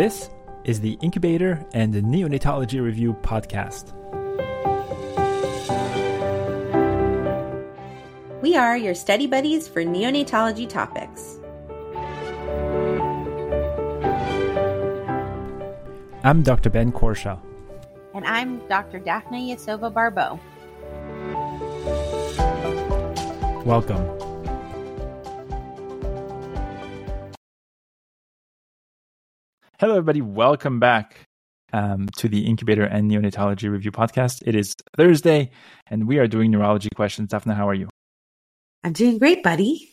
This is the Incubator and the Neonatology Review podcast. We are your study buddies for neonatology topics. I'm Dr. Ben Courchia. And I'm Dr. Daphna Yasova Barbeau. Welcome. Hello, everybody. Welcome back um, to the Incubator and Neonatology Review podcast. It is Thursday, and we are doing neurology questions. Daphna, how are you? I'm doing great, buddy.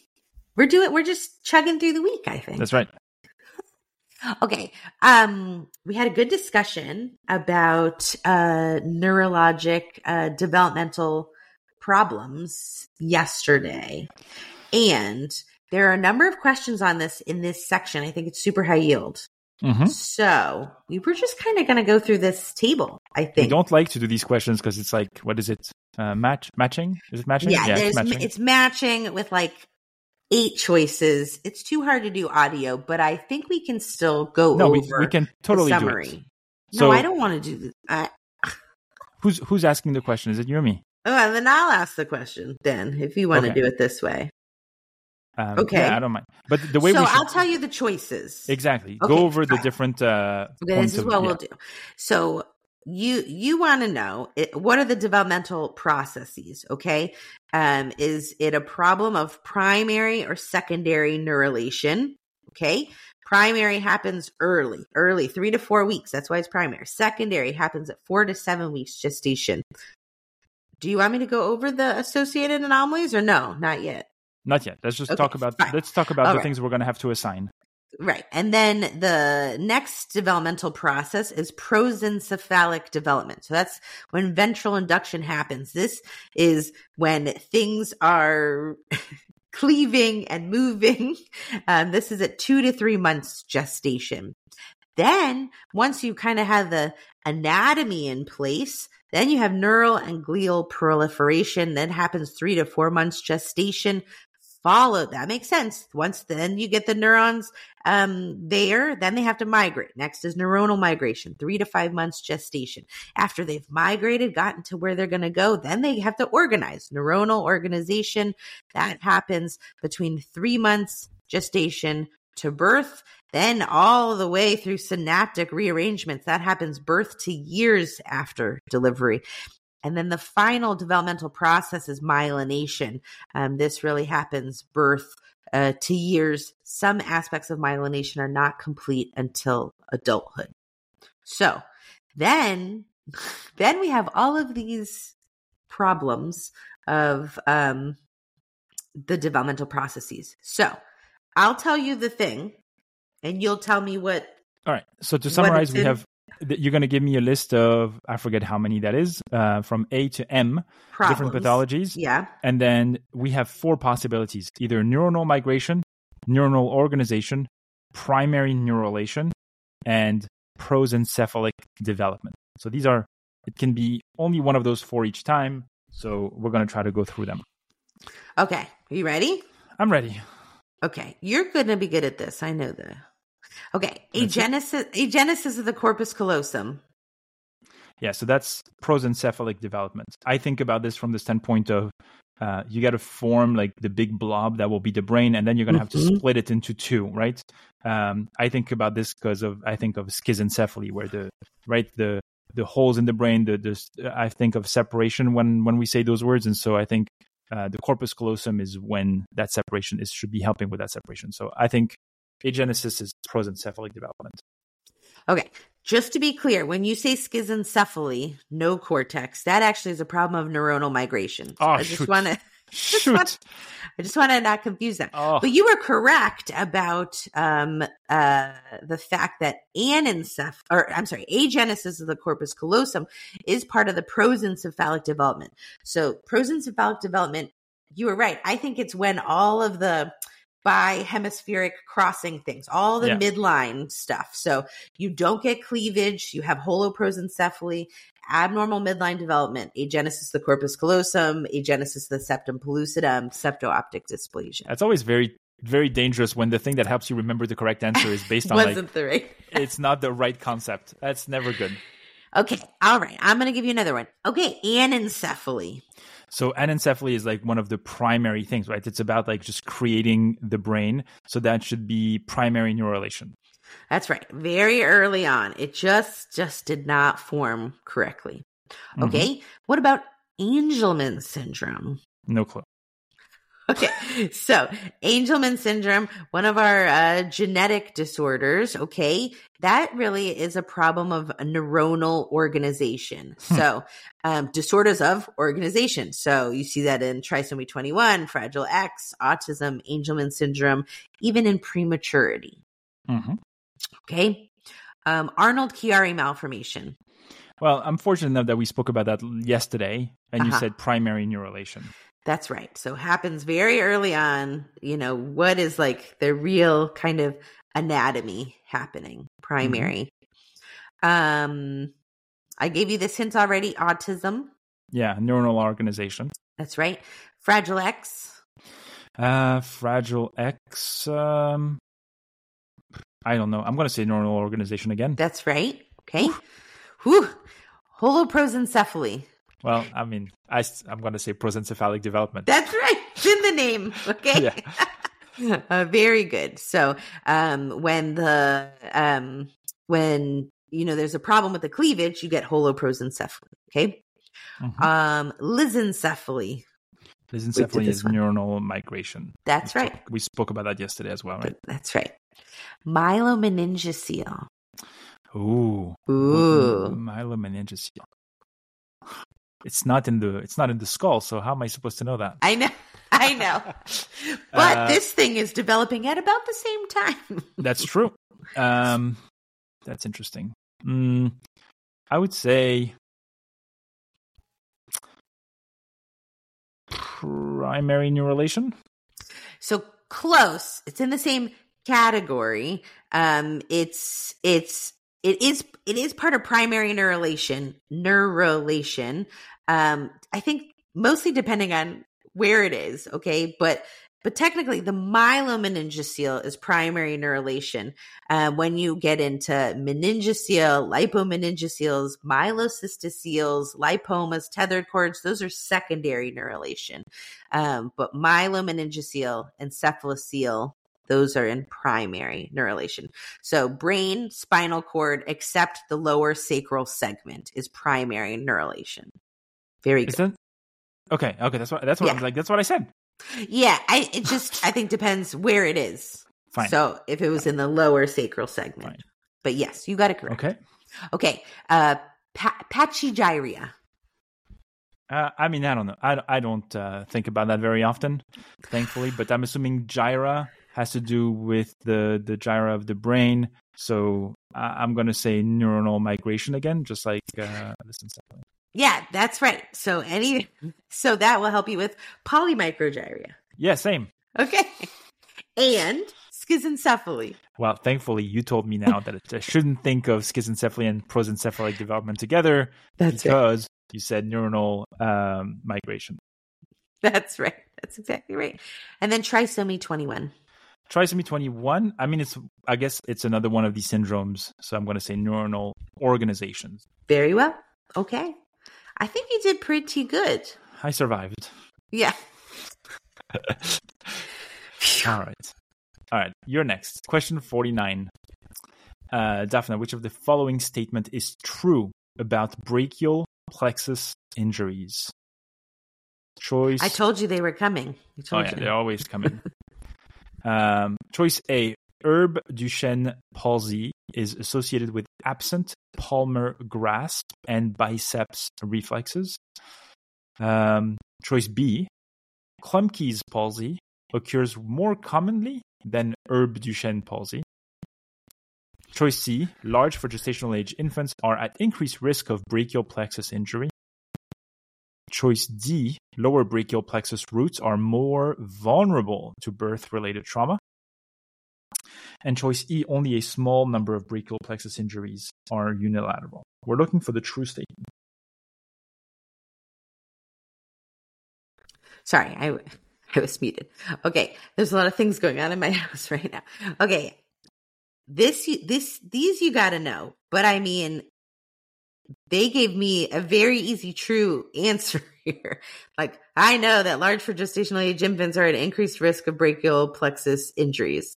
We're doing. We're just chugging through the week. I think That's right. Okay. Um, we had a good discussion about uh, neurologic uh, developmental problems yesterday, and there are a number of questions on this in this section. I think it's super high yield. Mhm. So we were just kind of going to go through this table. I think We don't like to do these questions because it's like, what is it? Uh, match matching? Is it matching? Yeah, it's matching. it's matching with like eight choices. It's too hard to do audio, but I think we can still go no, we, over we can the totally do summary. it. no, I don't want to do this. I, Who's who's asking the question? Is it you or me? oh, and then I'll ask the question then if you want to Okay. do it this way. Um, Okay. Yeah, I don't mind. But the way so we should, I'll tell you the choices. exactly Okay, go over the different. Uh, Okay, this is of- what yeah. we'll do. So you you want to know it, what are the developmental processes? Okay, um, is it a problem of primary or secondary neurulation? Okay, primary happens early, early three to four weeks. That's why it's primary. Secondary happens at four to seven weeks gestation. Do you want me to go over the associated anomalies or no? Not yet. Not yet. Let's just Okay, talk about. fine. Let's talk about All the right. things we're going to have to assign. Right. And then the next developmental process is prosencephalic development. So that's when ventral induction happens. This is when things are cleaving and moving. Um, this is at two to three months gestation. Then once you kind of have the anatomy in place, then you have neural and glial proliferation. That happens three to four months gestation. Followed. That makes sense. Once then you get the neurons um, there, then they have to migrate. Next is neuronal migration, three to five months gestation. After they've migrated, gotten to where they're going to go, then they have to organize. Neuronal organization that happens between three months gestation to birth, then all the way through synaptic rearrangements. That happens birth to years after delivery. And then the final developmental process is myelination. Um, this really happens birth uh, to years. Some aspects of myelination are not complete until adulthood. So then, then we have all of these problems of um, the developmental processes. So I'll tell you the thing, and you'll tell me what. All right. So to summarize, we have. You're going to give me a list of I forget how many that is uh, from A to M different pathologies, Yeah. and then we have four possibilities: either neuronal migration, neuronal organization, primary neurulation, and prosencephalic development. So these are. It can be only one of those four each time. So we're going to try to go through them. Okay. Are you ready? I'm ready. Okay, you're going to be good at this. I know that. Okay, agenesis, agenesis of the corpus callosum. Yeah, so that's prosencephalic development. I think about this from the standpoint of uh, you got to form like the big blob that will be the brain, and then you're going to have to Mhm. split it into two, right? Um, I think about this because of I think of schizencephaly, where the right the the holes in the brain. The, the I think of separation when when we say those words, and so I think uh, the corpus callosum is when that separation is should be helping with that separation. So I think agenesis is prosencephalic development. Okay, just to be clear, when you say schizencephaly, no cortex, that actually is a problem of neuronal migration. Oh, I just want to, Shoot! I just want to not confuse that. Oh, But you were correct about um, uh, the fact that anenceph, or I'm sorry, agenesis of the corpus callosum is part of the prosencephalic development. So prosencephalic development, you were right. I think it's when all of the bihemispheric crossing things, all the Yeah. midline stuff. So you don't get cleavage, you have holoprosencephaly, abnormal midline development, agenesis of the corpus callosum, agenesis of the septum pellucidum, septo-optic dysplasia. That's always very very dangerous when the thing that helps you remember the correct answer is based on like the right. it's not the right concept. That's never good. Okay. All right. I'm going to give you another one. Okay. Anencephaly. So anencephaly is like one of the primary things, right? It's about like just creating the brain. So that should be primary neurulation. That's right. Very early on. It just just did not form correctly. Mhm. Okay. What about Angelman syndrome? No clue. Okay. So, Angelman syndrome, one of our uh, genetic disorders, okay, that really is a problem of neuronal organization. Hmm. So, um, disorders of organization. So, you see that in trisomy 21, Fragile X, autism, Angelman syndrome, even in prematurity. Mm-hmm. Okay. Um, Arnold Chiari malformation. Well, I'm fortunate enough that we spoke about that yesterday, and you Uh-huh. said primary neurulation. That's right. So happens very early on. You know, what is like the real kind of anatomy happening, primary. Um I gave you this hint already, autism. Yeah, neuronal organization. That's right. Fragile X. Uh, fragile X. Um, I don't know. I'm going to say neuronal organization again. That's right. Okay. Whew. Holoprosencephaly. Well, I mean, I, am going to say prosencephalic development. That's right. It's in the name. Okay. Yeah. uh, very good. So, um, when the um, when you know there's a problem with the cleavage, you get holoprosencephaly. Okay. Mhm. Um, lissencephaly. Lissencephaly is one. neuronal migration. That's We right. we spoke about that yesterday as well, right? That's right. Myelomeningocele. Ooh. Ooh. Myelomeningocele. It's not in the it's not in the skull, so how am I supposed to know that? I know. I know. But Uh, this thing is developing at about the same time. That's true. Um, that's interesting. Mm, I would say primary neurulation. So close. It's in the same category. Um, it's it's it is it is part of primary neurulation. Neurulation. Um, I think mostly depending on where it is. Okay, but but technically, the myelomeningocele is primary neurulation. Uh, when you get into meningocele, lipomeningoceles, myelocystocele, lipomas, tethered cords, those are secondary neurulation. Um, but myelomeningocele and those are in primary neurulation. So brain, spinal cord, except the lower sacral segment is primary neurulation. Very good. that okay? Okay, that's what that's what I Yeah. was like. That's what I said. Yeah, I it just I think depends where it is. Fine. So if it was in the lower sacral segment. Fine. But yes, you got it correct. Okay. Okay. Uh pa- pachygyria. Uh, I mean, I don't know. I, I don't uh, think about that very often, thankfully. But I'm assuming gyra has to do with the the gyra of the brain. So I'm going to say neuronal migration again, just like uh. Yeah, that's right. So any so that will help you with polymicrogyria. Yeah, same. Okay. And schizencephaly. Well, thankfully, you told me now that I shouldn't think of schizencephaly and prosencephalic development together That's right. because you said neuronal um, migration. That's right. That's exactly right. And then trisomy 21. Trisomy 21, I mean, it's I guess it's another one of these syndromes. So I'm going to say neuronal organizations. Very well. Okay. I think you did pretty good. I survived. Yeah. All right. All right. You're next. Question 49. Uh, Daphna, which of the following statement is true about brachial plexus injuries? Choice. I told you they were coming. I Oh, yeah, you. they're always coming. um, choice A. Erb Duchenne palsy is associated with absent palmar grasp and biceps reflexes. Um, choice B. Klumpke's palsy occurs more commonly than Erb Duchenne palsy. Choice C. Large for gestational age infants are at increased risk of brachial plexus injury. Choice D, lower brachial plexus roots are more vulnerable to birth related trauma. And choice E, only a small number of brachial plexus injuries are unilateral. We're looking for the true statement. Sorry, I I was muted. Okay, there's a lot of things going on in my house right now. Okay, this this these you got to know, but I mean, they gave me a very easy, true answer here. Like I know that large for gestational age infants are at increased risk of brachial plexus injuries.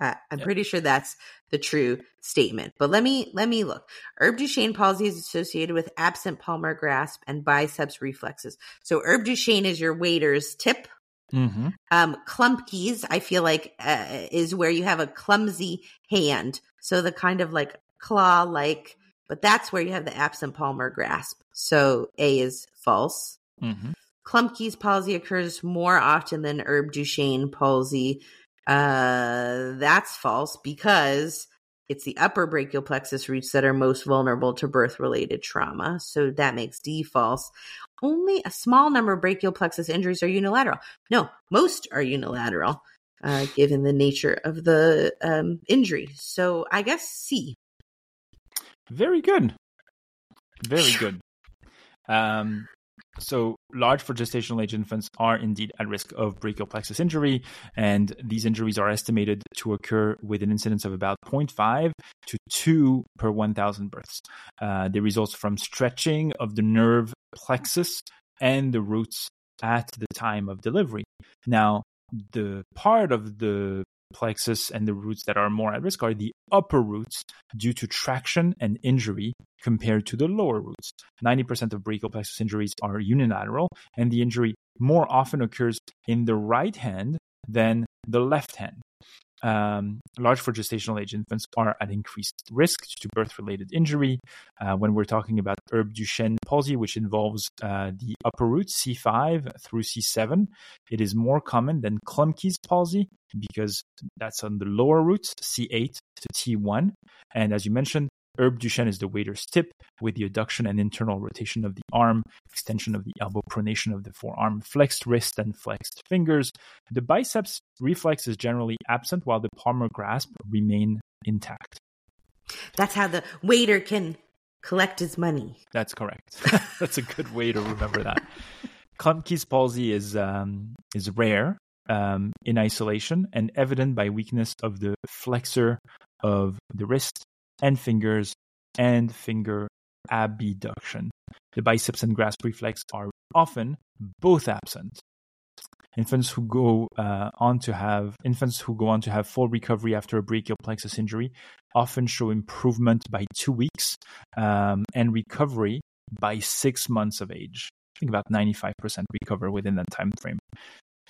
Uh, I'm yep. pretty sure that's the true statement. But let me let me look. Erb Duchenne palsy is associated with absent palmar grasp and biceps reflexes. So Erb Duchenne is your waiter's tip Mm-hmm. Um, Klumpke's, I feel like, uh, is where you have a clumsy hand. So the kind of like claw like, but that's where you have the absent palmar grasp. So A is false. Mm-hmm. Klumpke's palsy occurs more often than Erb Duchenne palsy. Uh, that's false because it's the upper brachial plexus roots that are most vulnerable to birth related trauma. So that makes D false only a small number of brachial plexus injuries are unilateral. No, most are unilateral, uh, given the nature of the um, injury. So I guess C. Very good. Very good. Um, so, large for gestational age infants are indeed at risk of brachial plexus injury, and these injuries are estimated to occur with an incidence of about 0.5 to 2 per 1,000 births. Uh, they result from stretching of the nerve plexus and the roots at the time of delivery. Now, the part of the plexus and the roots that are more at risk are the upper roots due to traction and injury compared to the lower roots. 90% of brachial plexus injuries are unilateral, and the injury more often occurs in the right hand than the left hand um, large for gestational age infants are at increased risk to birth related injury. Uh, when we're talking about Erb Duchenne palsy, which involves uh, the upper roots C5 through C7, it is more common than Klumpke's palsy because that's on the lower roots C8 to T1. And as you mentioned, Erb Duchenne is the waiter's tip with the adduction and internal rotation of the arm, extension of the elbow, pronation of the forearm, flexed wrist, and flexed fingers. The biceps reflex is generally absent while the palmar grasp remain intact. That's how the waiter can collect his money. That's correct. That's a good way to remember that. Klumpke's palsy is um, is rare um, in isolation and evident by weakness of the flexor of the wrist and fingers and finger abduction. The biceps and grasp reflex are often both absent. Infants who go uh, on to have infants who go on to have full recovery after a brachial plexus injury often show improvement by two weeks um, and recovery by six months of age. I think about 95% recover within that time frame.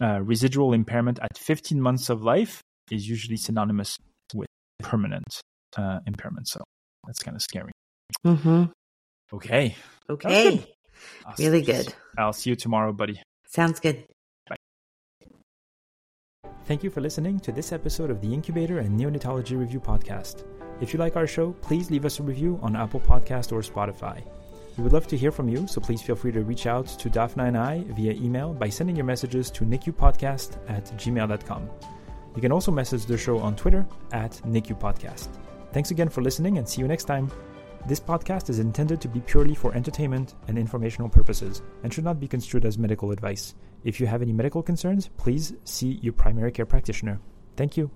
Uh, residual impairment at 15 months of life is usually synonymous with permanent uh, impairment. So that's kind of scary. Mm-hmm. Okay. Okay. Good. Awesome. Really good. I'll see you tomorrow, buddy. Sounds good. Bye. Thank you for listening to this episode of the Incubator and Neonatology Review podcast. If you like our show, please leave us a review on Apple Podcast or Spotify. We would love to hear from you, so please feel free to reach out to Daphna and I via email by sending your messages to nicupodcast at gmail.com. You can also message the show on Twitter at nicupodcast. Thanks again for listening and see you next time. This podcast is intended to be purely for entertainment and informational purposes and should not be construed as medical advice. If you have any medical concerns, please see your primary care practitioner. Thank you.